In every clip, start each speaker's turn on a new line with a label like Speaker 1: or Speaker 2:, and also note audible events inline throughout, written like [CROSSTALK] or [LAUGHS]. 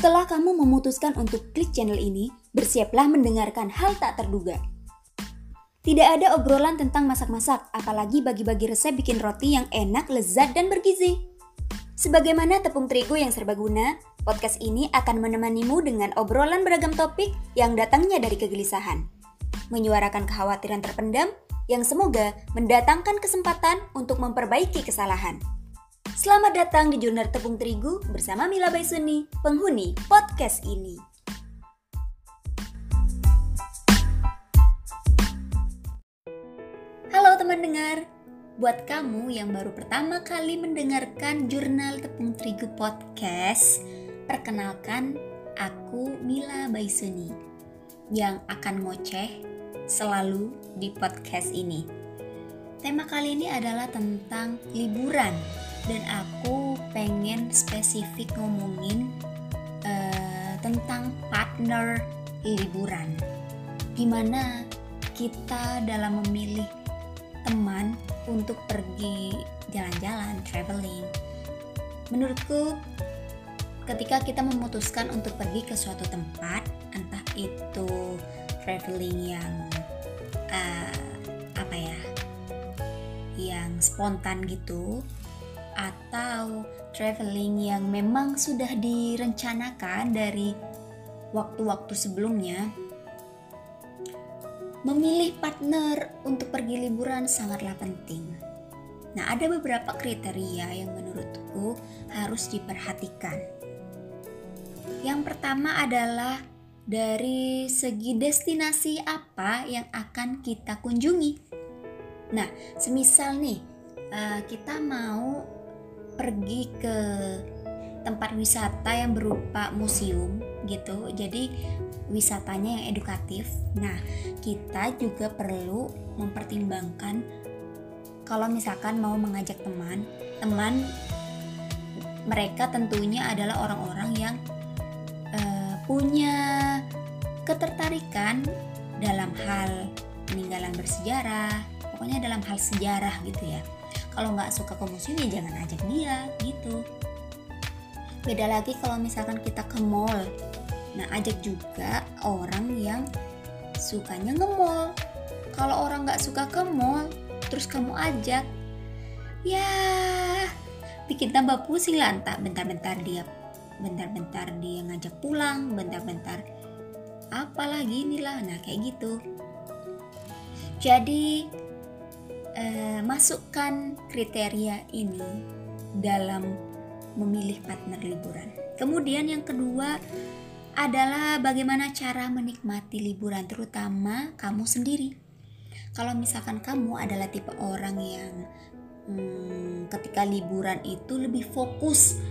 Speaker 1: Setelah kamu memutuskan untuk klik channel ini, bersiaplah mendengarkan hal tak terduga. Tidak ada obrolan tentang masak-masak, apalagi bagi-bagi resep bikin roti yang enak, lezat, dan bergizi. Sebagaimana tepung terigu yang serbaguna, podcast ini akan menemanimu dengan obrolan beragam topik yang datangnya dari kegelisahan. Menyuarakan kekhawatiran terpendam yang semoga mendatangkan kesempatan untuk memperbaiki kesalahan. Selamat datang di Jurnal Tepung Terigu bersama Mila Baisuni, penghuni podcast ini. Halo teman dengar, buat kamu yang baru pertama kali mendengarkan Jurnal Tepung Terigu podcast, perkenalkan aku Mila Baisuni yang akan ngoceh selalu di podcast ini. Tema kali ini adalah tentang liburan dan aku pengen spesifik ngomongin uh, tentang partner liburan. Gimana kita dalam memilih teman untuk pergi jalan-jalan, traveling. Menurutku ketika kita memutuskan untuk pergi ke suatu tempat, entah itu traveling yang uh, apa ya, yang spontan gitu, atau traveling yang memang sudah direncanakan dari waktu-waktu sebelumnya, memilih partner untuk pergi liburan sangatlah penting. Nah, ada beberapa kriteria yang menurutku harus diperhatikan. Yang pertama adalah dari segi destinasi apa yang akan kita kunjungi. Nah, semisal nih, eh, kita mau pergi ke tempat wisata yang berupa museum gitu. Jadi wisatanya yang edukatif. Nah kita juga perlu mempertimbangkan kalau misalkan mau mengajak teman teman mereka tentunya adalah orang-orang yang uh, punya ketertarikan dalam hal peninggalan bersejarah pokoknya dalam hal sejarah gitu ya kalau nggak suka ke museum ya jangan ajak dia gitu. Beda lagi kalau misalkan kita ke mall. Nah ajak juga orang yang sukanya nge mall kalau orang nggak suka ke mall terus kamu ajak ya bikin tambah pusing lah entah bentar-bentar dia bentar-bentar dia ngajak pulang bentar-bentar apalagi inilah. Nah kayak gitu. Jadi eh, masukkan kriteria ini dalam memilih partner liburan. Kemudian yang kedua adalah bagaimana cara menikmati liburan terutama kamu sendiri. Kalau misalkan kamu adalah tipe orang yang hmm, ketika liburan itu lebih fokus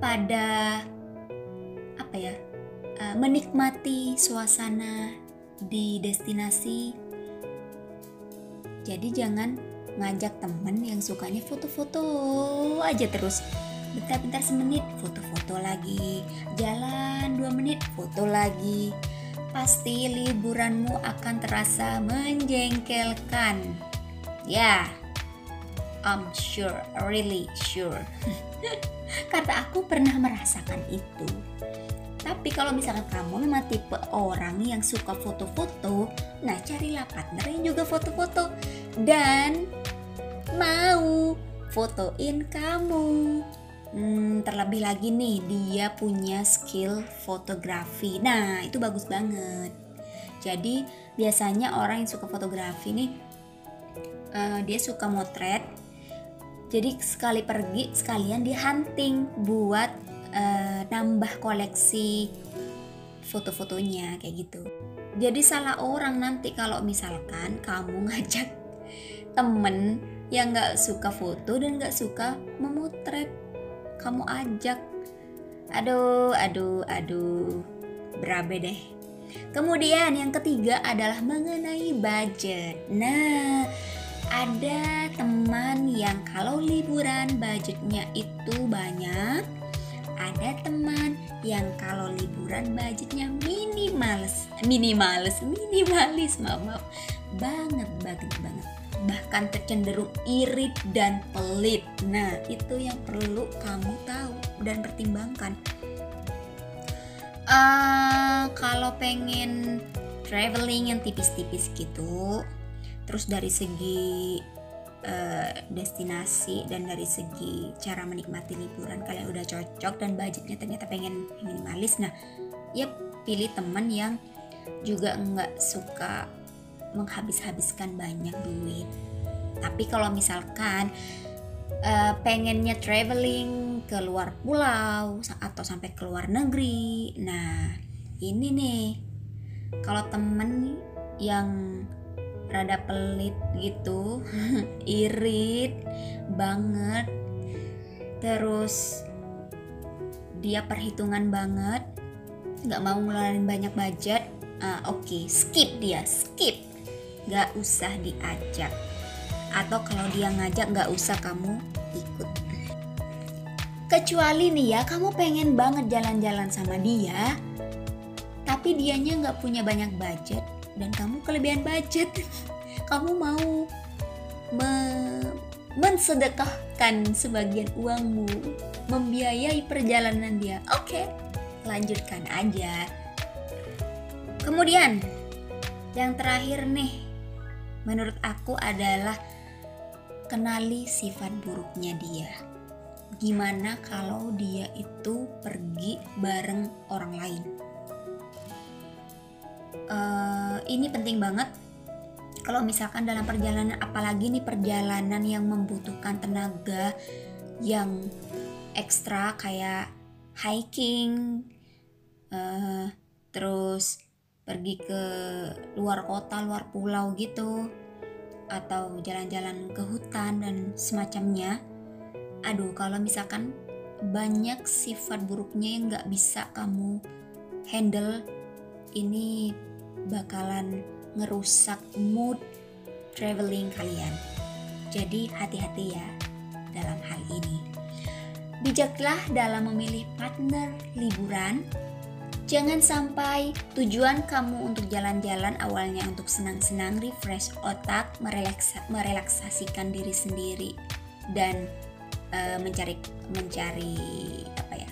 Speaker 1: pada apa ya uh, menikmati suasana di destinasi jadi jangan ngajak temen yang sukanya foto-foto aja terus. Bentar-bentar semenit foto-foto lagi. Jalan dua menit foto lagi. Pasti liburanmu akan terasa menjengkelkan. Ya, yeah, I'm sure, really sure. [LAUGHS] Kata aku pernah merasakan itu. Tapi kalau misalkan kamu memang tipe orang yang suka foto-foto, nah carilah partner yang juga foto-foto dan mau fotoin kamu. Hmm, terlebih lagi nih dia punya skill fotografi. Nah, itu bagus banget. Jadi biasanya orang yang suka fotografi nih uh, dia suka motret. Jadi sekali pergi sekalian dia hunting buat uh, nambah koleksi foto-fotonya kayak gitu. Jadi salah orang nanti kalau misalkan kamu ngajak temen yang nggak suka foto dan nggak suka memotret, kamu ajak. Aduh, aduh, aduh, berabe deh. Kemudian yang ketiga adalah mengenai budget. Nah, ada teman yang kalau liburan budgetnya itu banyak, ada teman yang kalau liburan budgetnya minimalis minimalis minimalis maaf, maaf. Banget banget banget. Bahkan tercenderung irit dan pelit. Nah itu yang perlu kamu tahu dan pertimbangkan. Uh, kalau pengen traveling yang tipis-tipis gitu terus dari segi uh, destinasi dan dari segi cara menikmati liburan kalian udah cocok dan budgetnya ternyata pengen minimalis. Nah ya pilih teman yang juga nggak suka menghabis-habiskan banyak duit. Tapi kalau misalkan uh, pengennya traveling ke luar pulau atau sampai ke luar negeri nah ini nih. Kalau temen yang rada pelit gitu [LAUGHS] irit banget. Terus dia perhitungan banget nggak mau ngeluarin banyak budget. Uh, oke okay, skip dia skip. Nggak usah diajak. Atau kalau dia ngajak nggak usah kamu ikut. Kecuali nih ya kamu pengen banget jalan-jalan sama dia tapi dianya nggak punya banyak budget dan kamu kelebihan budget. Kamu mau me mensedekahkan sebagian uangmu membiayai perjalanan dia. Oke okay, lanjutkan aja. Kemudian yang terakhir nih menurut aku adalah kenali sifat buruknya dia. Gimana kalau dia itu pergi bareng orang lain uh, ini penting banget. Kalau misalkan dalam perjalanan apalagi nih perjalanan yang membutuhkan tenaga yang ekstra kayak hiking uh, terus pergi ke luar kota luar pulau gitu atau jalan-jalan ke hutan dan semacamnya. Aduh kalau misalkan banyak sifat buruknya yang nggak bisa kamu handle ini bakalan ngerusak mood traveling kalian. Jadi hati-hati ya dalam hal ini. Bijaklah dalam memilih partner liburan. Jangan sampai tujuan kamu untuk jalan-jalan awalnya untuk senang-senang, refresh otak, merelaksa, merelaksasikan diri sendiri dan uh, mencari mencari apa ya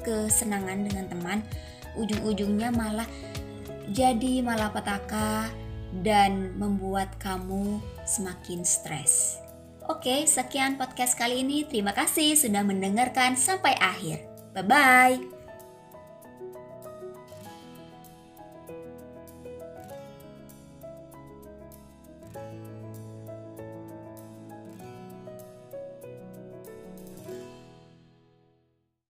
Speaker 1: kesenangan dengan teman ujung-ujungnya malah jadi malapetaka dan membuat kamu semakin stres. Oke, sekian podcast kali ini. Terima kasih sudah mendengarkan sampai akhir. Bye bye.